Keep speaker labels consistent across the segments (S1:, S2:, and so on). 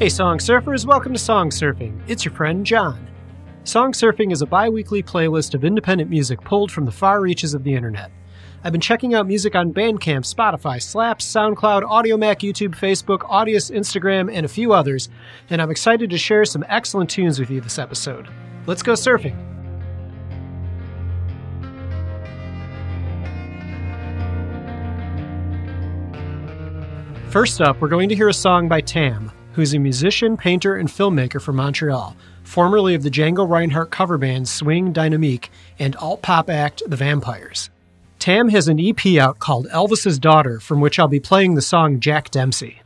S1: Hey, Song Surfers, welcome to Song Surfing. It's your friend John. Song Surfing is a bi weekly playlist of independent music pulled from the far reaches of the internet. I've been checking out music on Bandcamp, Spotify, Slaps, SoundCloud, Audiomack, YouTube, Facebook, Audius, Instagram, and a few others, and I'm excited to share some excellent tunes with you this episode. Let's go surfing. First up, we're going to hear a song by Tam, who's a musician, painter, and filmmaker from Montreal, formerly of the Django Reinhardt cover band Swing Dynamique and alt pop act The Vampires. Tam has an EP out called Elvis's Daughter, from which I'll be playing the song Jack Dempsey.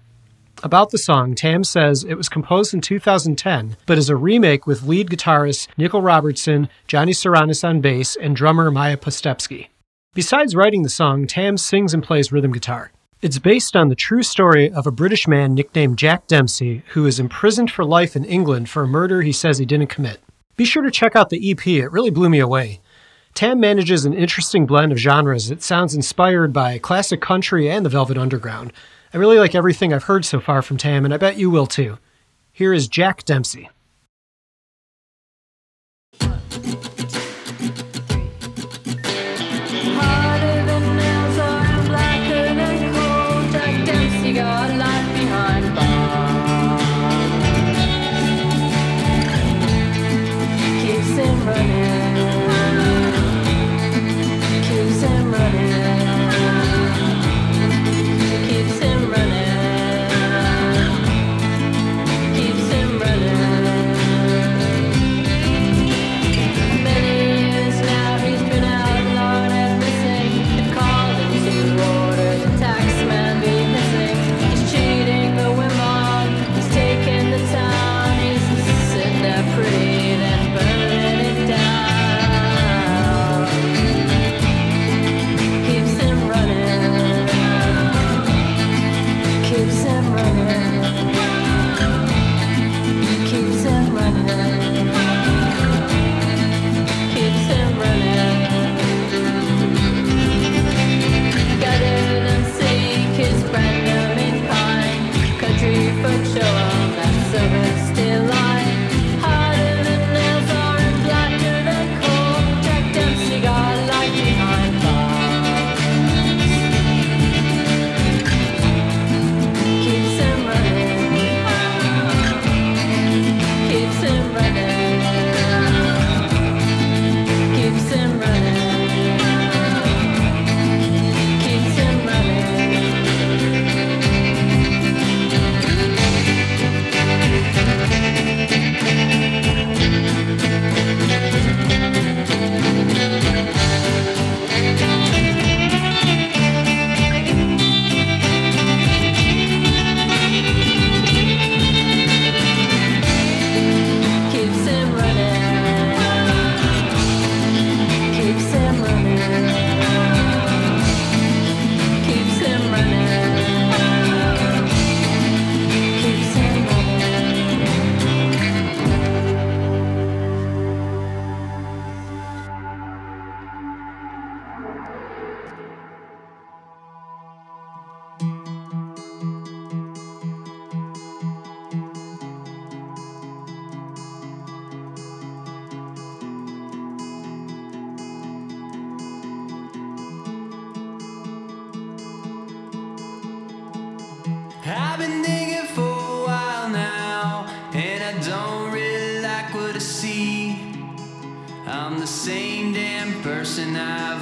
S1: About the song, Tam says it was composed in 2010, but is a remake with lead guitarist Nichol Robertson, Johnny Saranis on bass, and drummer Maya Postepski. Besides writing the song, Tam sings and plays rhythm guitar. It's based on the true story of a British man nicknamed Jack Dempsey who is imprisoned for life in England for a murder he says he didn't commit. Be sure to check out the EP, it really blew me away. Tam manages an interesting blend of genres that sounds inspired by classic country and the Velvet Underground. I really like everything I've heard so far from Tam, and I bet you will too. Here is Jack Dempsey.
S2: Person I've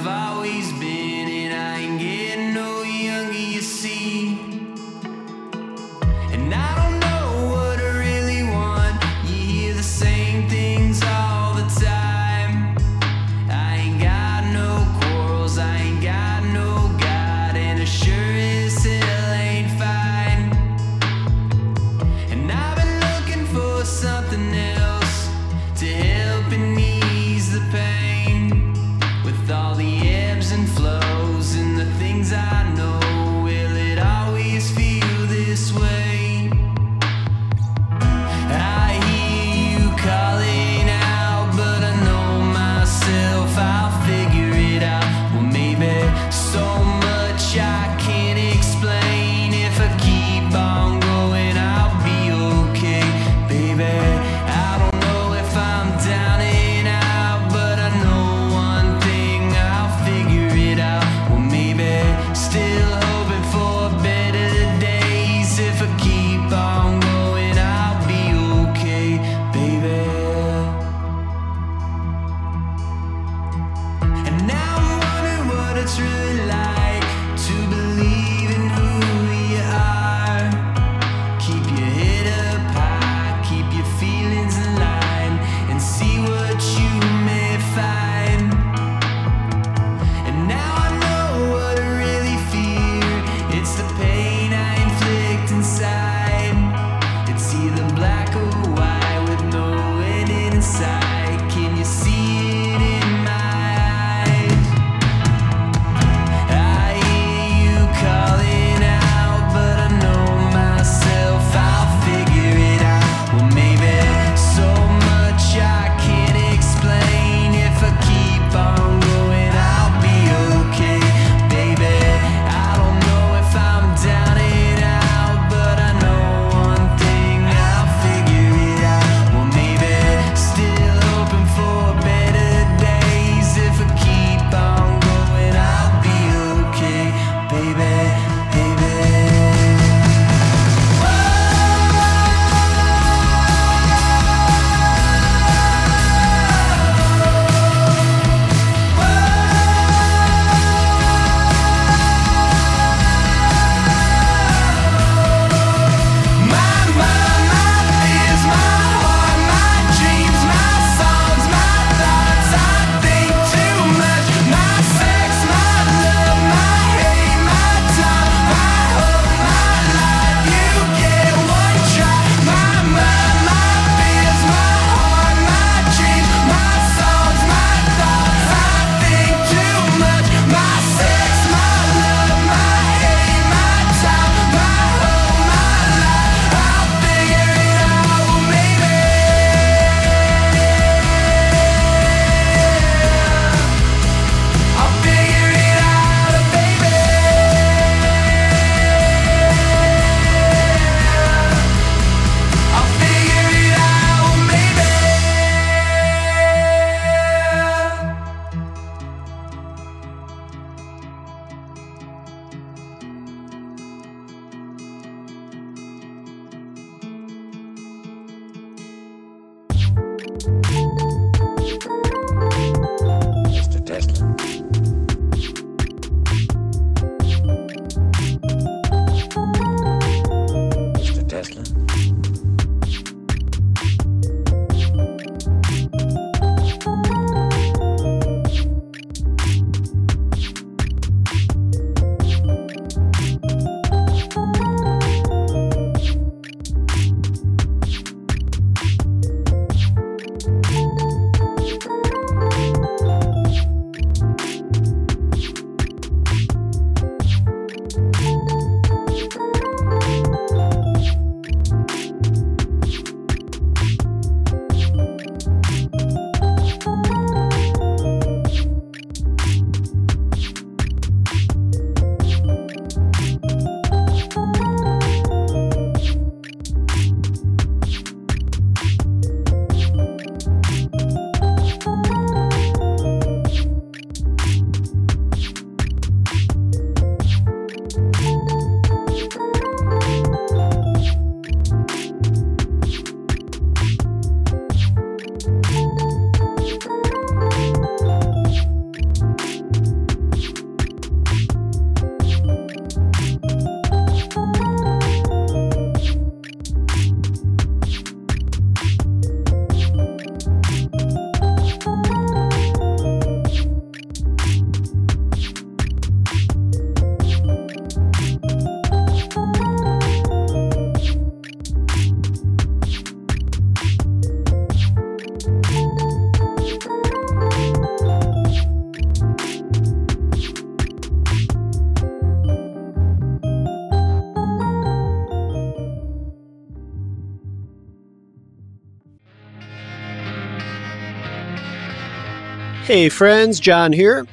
S1: Hey, friends, John here.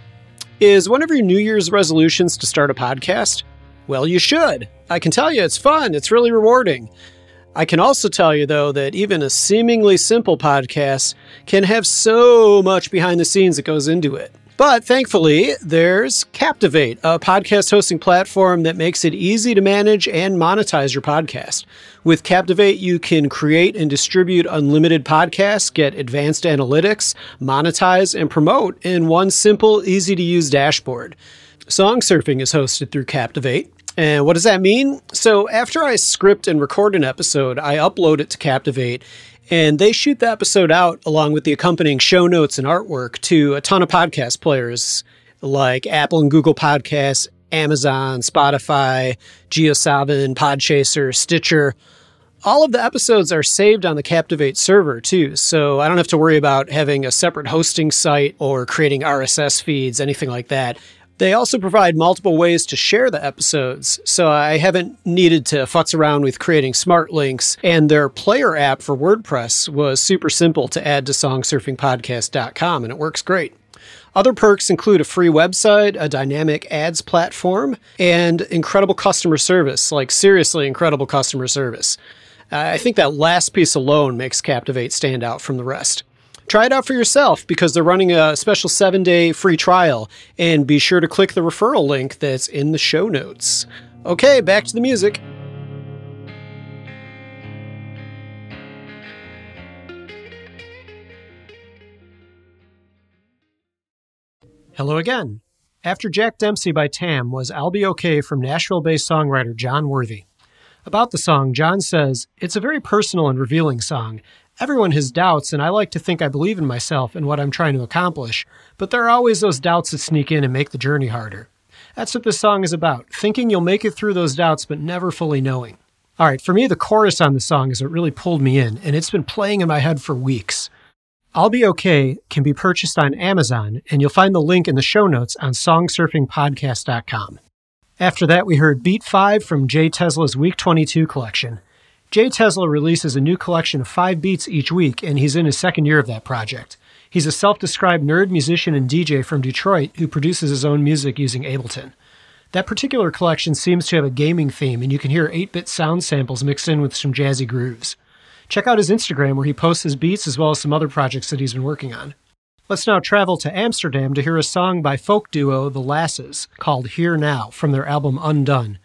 S1: Is one of your New Year's resolutions to start a podcast? Well, you should. I can tell you it's fun, it's really rewarding. I can also tell you, though, that even a seemingly simple podcast can have so much behind the scenes that goes into it. But thankfully, there's Captivate, a podcast hosting platform that makes it easy to manage and monetize your podcast. With Captivate, you can create and distribute unlimited podcasts, get advanced analytics, monetize, and promote in one simple, easy to use dashboard. Song surfing is hosted through Captivate. And what does that mean? So, after I script and record an episode, I upload it to Captivate and they shoot the episode out along with the accompanying show notes and artwork to a ton of podcast players like Apple and Google Podcasts, Amazon, Spotify, GeoSavin, Podchaser, Stitcher. All of the episodes are saved on the Captivate server too, so I don't have to worry about having a separate hosting site or creating RSS feeds, anything like that. They also provide multiple ways to share the episodes, so I haven't needed to futz around with creating smart links. And their player app for WordPress was super simple to add to songsurfingpodcast.com, and it works great. Other perks include a free website, a dynamic ads platform, and incredible customer service like seriously incredible customer service. I think that last piece alone makes Captivate stand out from the rest. Try it out for yourself because they're running a special seven day free trial. And be sure to click the referral link that's in the show notes. Okay, back to the music. Hello again. After Jack Dempsey by Tam was I'll Be Okay from Nashville based songwriter John Worthy. About the song, John says, It's a very personal and revealing song. Everyone has doubts, and I like to think I believe in myself and what I'm trying to accomplish, but there are always those doubts that sneak in and make the journey harder. That's what this song is about thinking you'll make it through those doubts, but never fully knowing. All right, for me, the chorus on the song is what really pulled me in, and it's been playing in my head for weeks. I'll Be Okay can be purchased on Amazon, and you'll find the link in the show notes on songsurfingpodcast.com. After that, we heard Beat 5 from Jay Tesla's Week 22 collection. Jay Tesla releases a new collection of five beats each week, and he's in his second year of that project. He's a self described nerd musician and DJ from Detroit who produces his own music using Ableton. That particular collection seems to have a gaming theme, and you can hear 8 bit sound samples mixed in with some jazzy grooves. Check out his Instagram where he posts his beats as well as some other projects that he's been working on. Let's now travel to Amsterdam to hear a song by folk duo The Lasses called Here Now from their album Undone.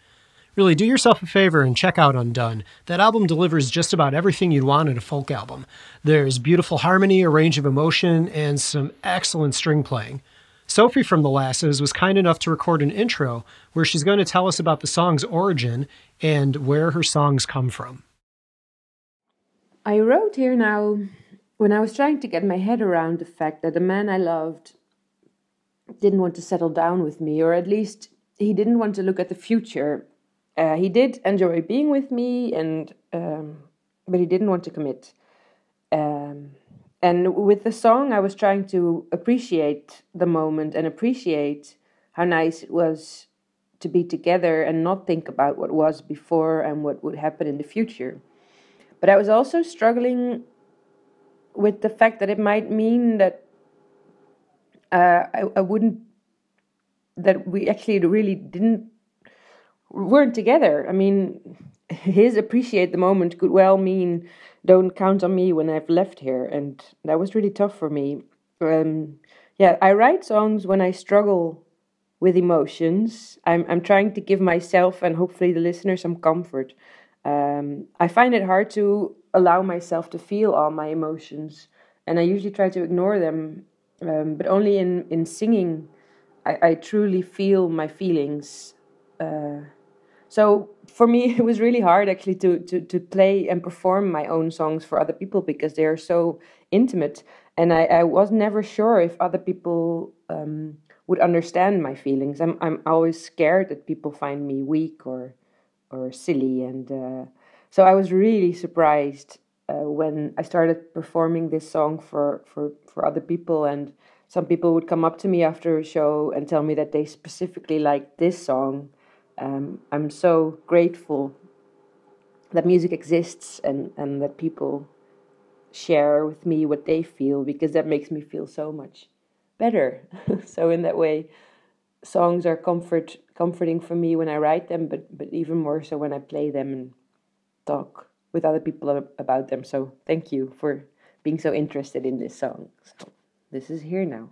S1: Really, do yourself a favor and check out Undone. That album delivers just about everything you'd want in a folk album. There's beautiful harmony, a range of emotion, and some excellent string playing. Sophie from The Lasses was kind enough to record an intro where she's going to tell us about the song's origin and where her songs come from.
S3: I wrote here now when I was trying to get my head around the fact that the man I loved didn't want to settle down with me, or at least he didn't want to look at the future. Uh, he did enjoy being with me, and um, but he didn't want to commit. Um, and with the song, I was trying to appreciate the moment and appreciate how nice it was to be together and not think about what was before and what would happen in the future. But I was also struggling with the fact that it might mean that uh, I, I wouldn't, that we actually really didn't, weren't together. I mean, his appreciate the moment could well mean don't count on me when I've left here. And that was really tough for me. Um, yeah, I write songs when I struggle with emotions. I'm, I'm trying to give myself and hopefully the listener some comfort. Um, I find it hard to allow myself to feel all my emotions, and I usually try to ignore them. Um, but only in in singing, I, I truly feel my feelings. Uh, so for me, it was really hard actually to, to to play and perform my own songs for other people because they are so intimate, and I, I was never sure if other people um, would understand my feelings. I'm I'm always scared that people find me weak or or silly and. Uh, so I was really surprised uh, when I started performing this song for, for, for other people. And some people would come up to me after a show and tell me that they specifically liked this song um, I'm so grateful that music exists and, and that people share with me what they feel because that makes me feel so much
S4: better. so in that way, songs are comfort comforting for me when I write them, but but even more so when I play them and talk with other people about them. So thank you for being so interested in this song. So this is here now.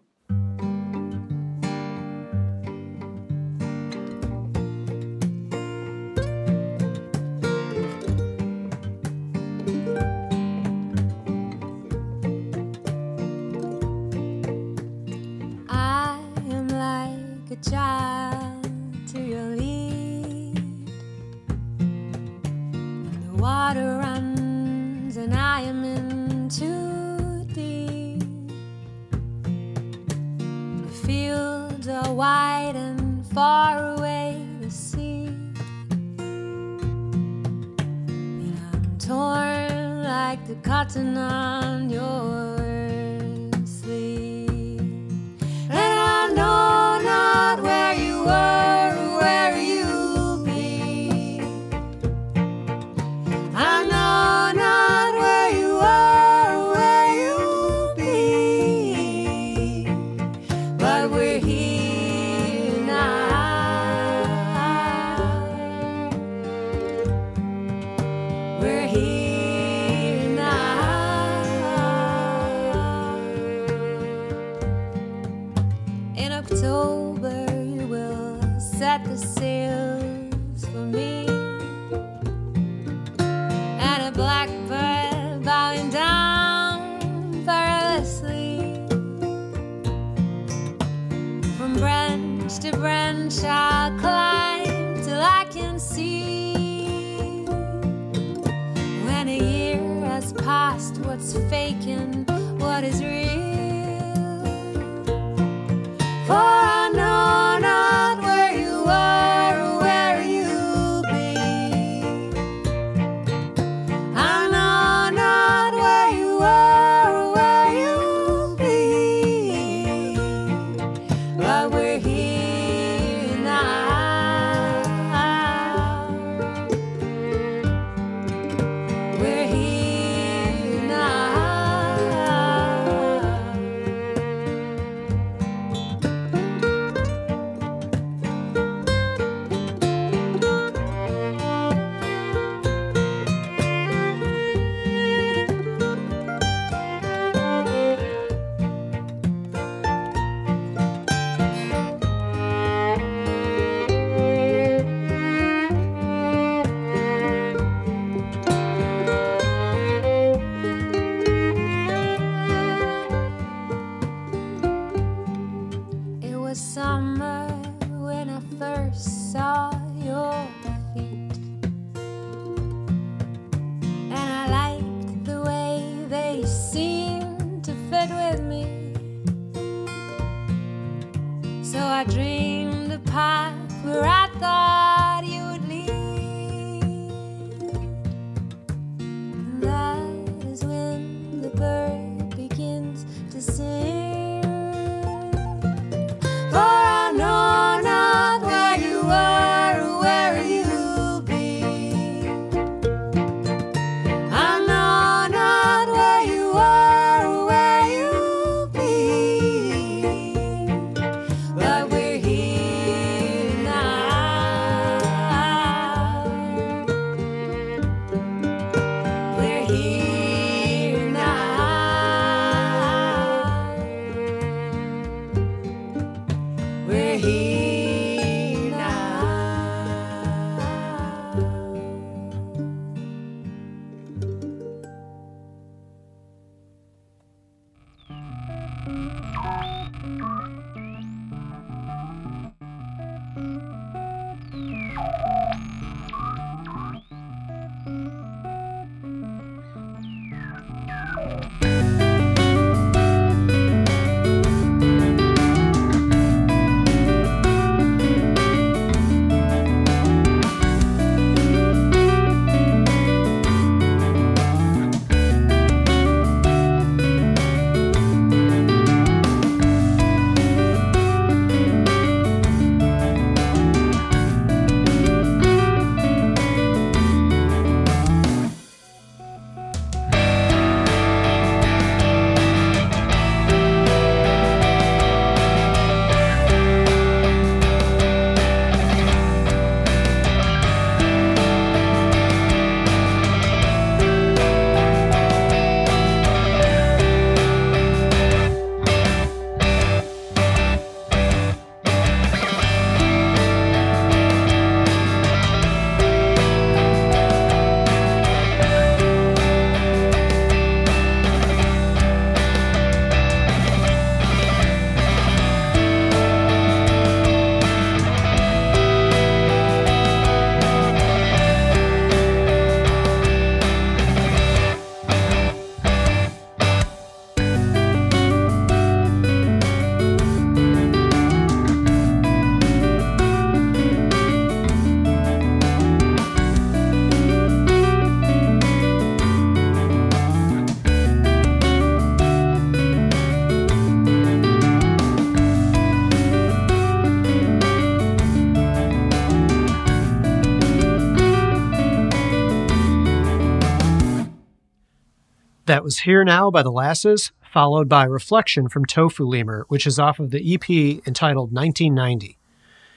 S5: Was Here Now
S1: by the Lasses, followed by Reflection from Tofu Lemur, which is off of the EP entitled 1990.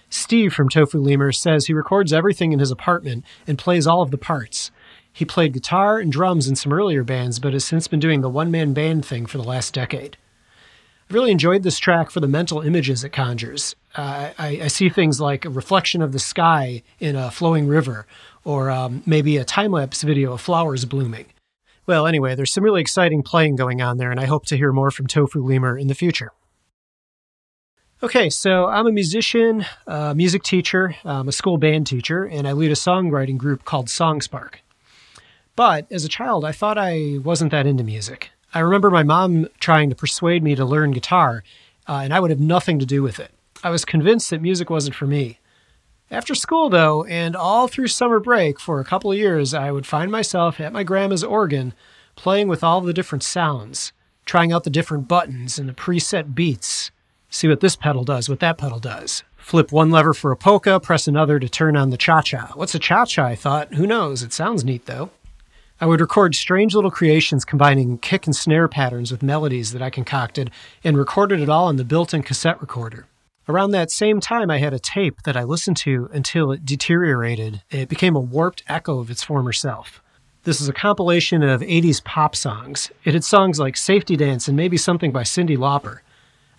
S1: Steve from Tofu Lemur says he records everything in his apartment and plays all of the parts. He played guitar and drums in some earlier bands, but has since been doing the one man band thing for the last decade. I really enjoyed this track for the mental images it conjures. Uh, I, I see things like a reflection of the sky in a flowing river, or um, maybe a time lapse video of flowers blooming. Well, anyway, there's some really exciting playing going on there, and I hope to hear more from Tofu Lemur in the future. Okay, so I'm a musician, a music teacher, I'm a school band teacher, and I lead a songwriting group called Songspark. But as a child, I thought I wasn't that into music. I remember my mom trying to persuade me to learn guitar, uh, and I would have nothing to do with it. I was convinced that music wasn't for me. After school, though, and all through summer break for a couple of years, I would find myself at my grandma's organ playing with all the different sounds, trying out the different buttons and the preset beats. See what this pedal does, what that pedal does. Flip one lever for a polka, press another to turn on the cha cha. What's a cha cha? I thought. Who knows? It sounds neat, though. I would record strange little creations combining kick and snare patterns with melodies that I concocted and recorded it all on the built in cassette recorder. Around that same time, I had a tape that I listened to until it deteriorated. It became a warped echo of its former self. This is a compilation of 80s pop songs. It had songs like Safety Dance and maybe something by Cyndi Lauper.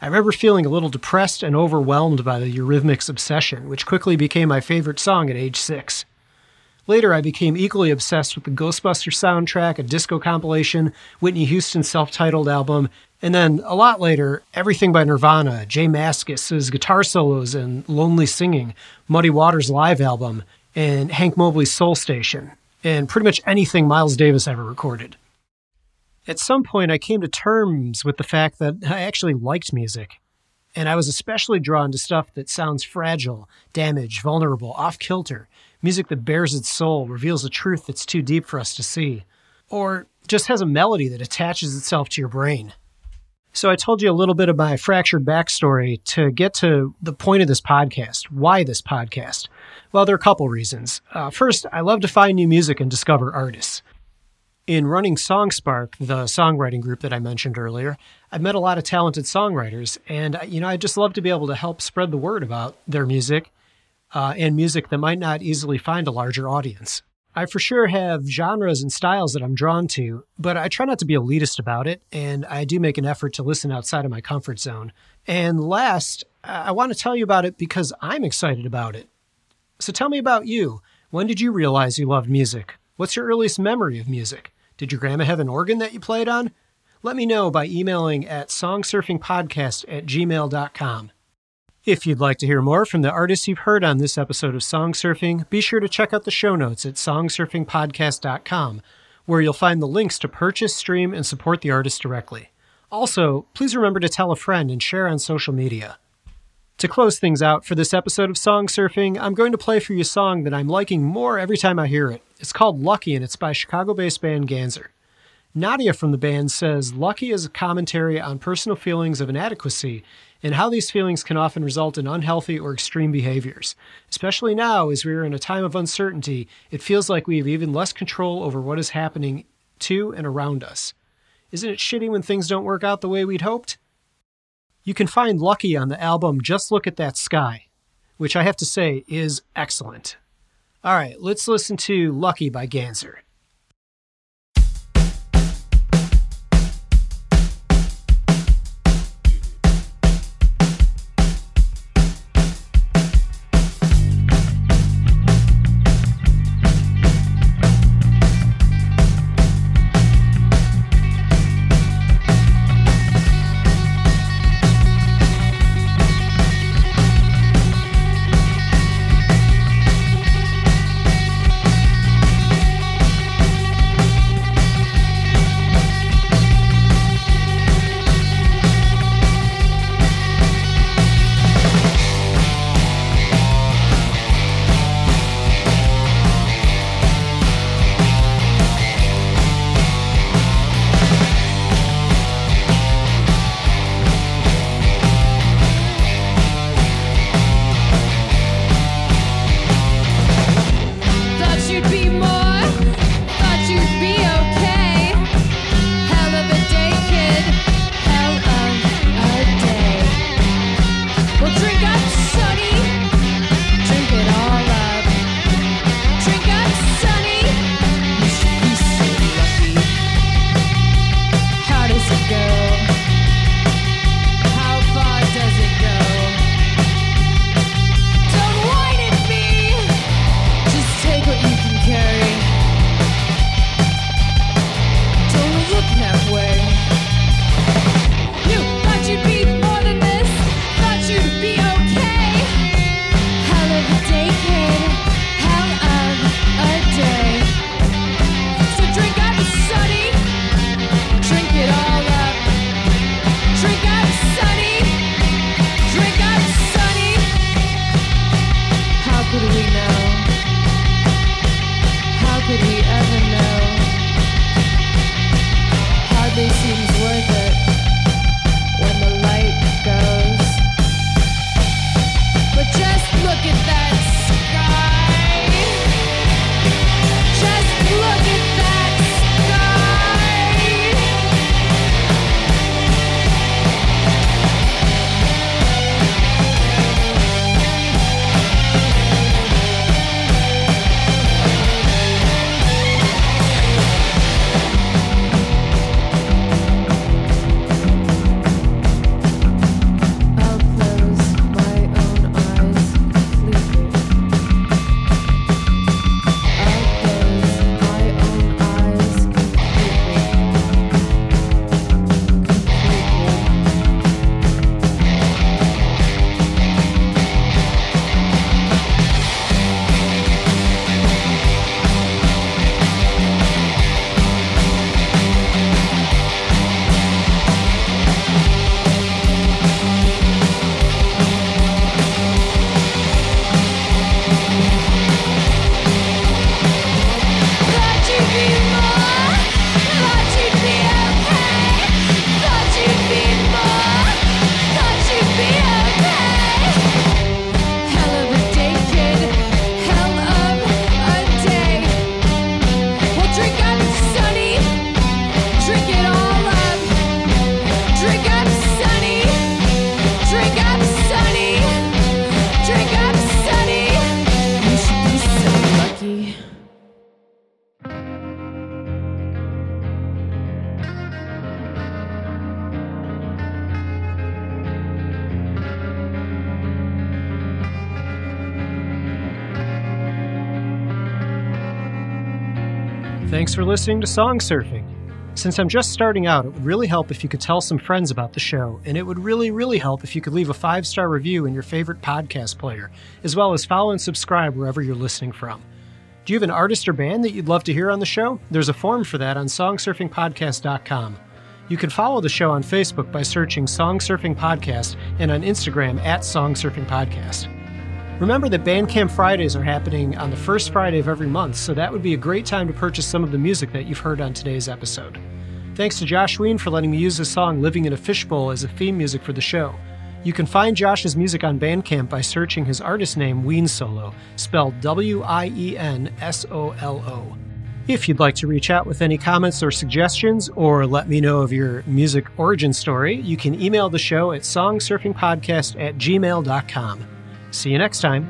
S1: I remember feeling a little depressed and overwhelmed by the Eurythmics' obsession, which quickly became my favorite song at age six. Later, I became equally obsessed with the Ghostbuster soundtrack, a disco compilation, Whitney Houston's self titled album, and then a lot later, everything by Nirvana, J Mascis's guitar solos and lonely singing, Muddy Waters' live album, and Hank Mobley's Soul Station, and pretty much anything Miles Davis ever recorded. At some point, I came to terms with the fact that I actually liked music, and I was especially drawn to stuff that sounds fragile, damaged, vulnerable, off kilter, music that bears its soul, reveals a truth that's too deep for us to see, or just has a melody that attaches itself to your brain. So, I told you a little bit of my fractured backstory to get to the point of this podcast. Why this podcast? Well, there are a couple reasons. Uh, first, I love to find new music and discover artists. In running Songspark, the songwriting group that I mentioned earlier, I've met a lot of talented songwriters, and you know, I just love to be able to help spread the word about their music uh, and music that might not easily find a larger audience. I for sure have genres and styles that I'm drawn to, but I try not to be elitist about it, and I do make an effort to listen outside of my comfort zone. And last, I want to tell you about it because I'm excited about it. So tell me about you. When did you realize you loved music? What's your earliest memory of music? Did your grandma have an organ that you played on? Let me know by emailing at songsurfingpodcast at gmail.com. If you'd like to hear more from the artists you've heard on this episode of Song Surfing, be sure to check out the show notes at songsurfingpodcast.com, where you'll find the links to purchase, stream, and support the artist directly. Also, please remember to tell a friend and share on social media. To close things out for this episode of Song Surfing, I'm going to play for you a song that I'm liking more every time I hear it. It's called Lucky and it's by Chicago based band Ganser. Nadia from the band says Lucky is a commentary on personal feelings of inadequacy and how these feelings can often result in unhealthy or extreme behaviors. Especially now, as we are in a time of uncertainty, it feels like we have even less control over what is happening to and around us. Isn't it shitty when things don't work out the way we'd hoped? You can find Lucky on the album Just Look at That Sky, which I have to say is excellent. All right, let's listen to Lucky by Ganser. Thanks for listening to Song Surfing. Since I'm just starting out, it would really help if you could tell some friends about the show, and it would really, really help if you could leave a five star review in your favorite podcast player, as well as follow and subscribe wherever you're listening from. Do you have an artist or band that you'd love to hear on the show? There's a form for that on songsurfingpodcast.com. You can follow the show on Facebook by searching Song Surfing Podcast and on Instagram at Song Surfing Podcast. Remember that Bandcamp Fridays are happening on the first Friday of every month, so that would be a great time to purchase some of the music that you've heard on today's episode. Thanks to Josh Wien for letting me use his song Living in a Fishbowl as a theme music for the show. You can find Josh's music on Bandcamp by searching his artist name Wien Solo, spelled W I E N S O L O. If you'd like to reach out with any comments or suggestions, or let me know of your music origin story, you can email the show at songsurfingpodcast at gmail.com. See you next time.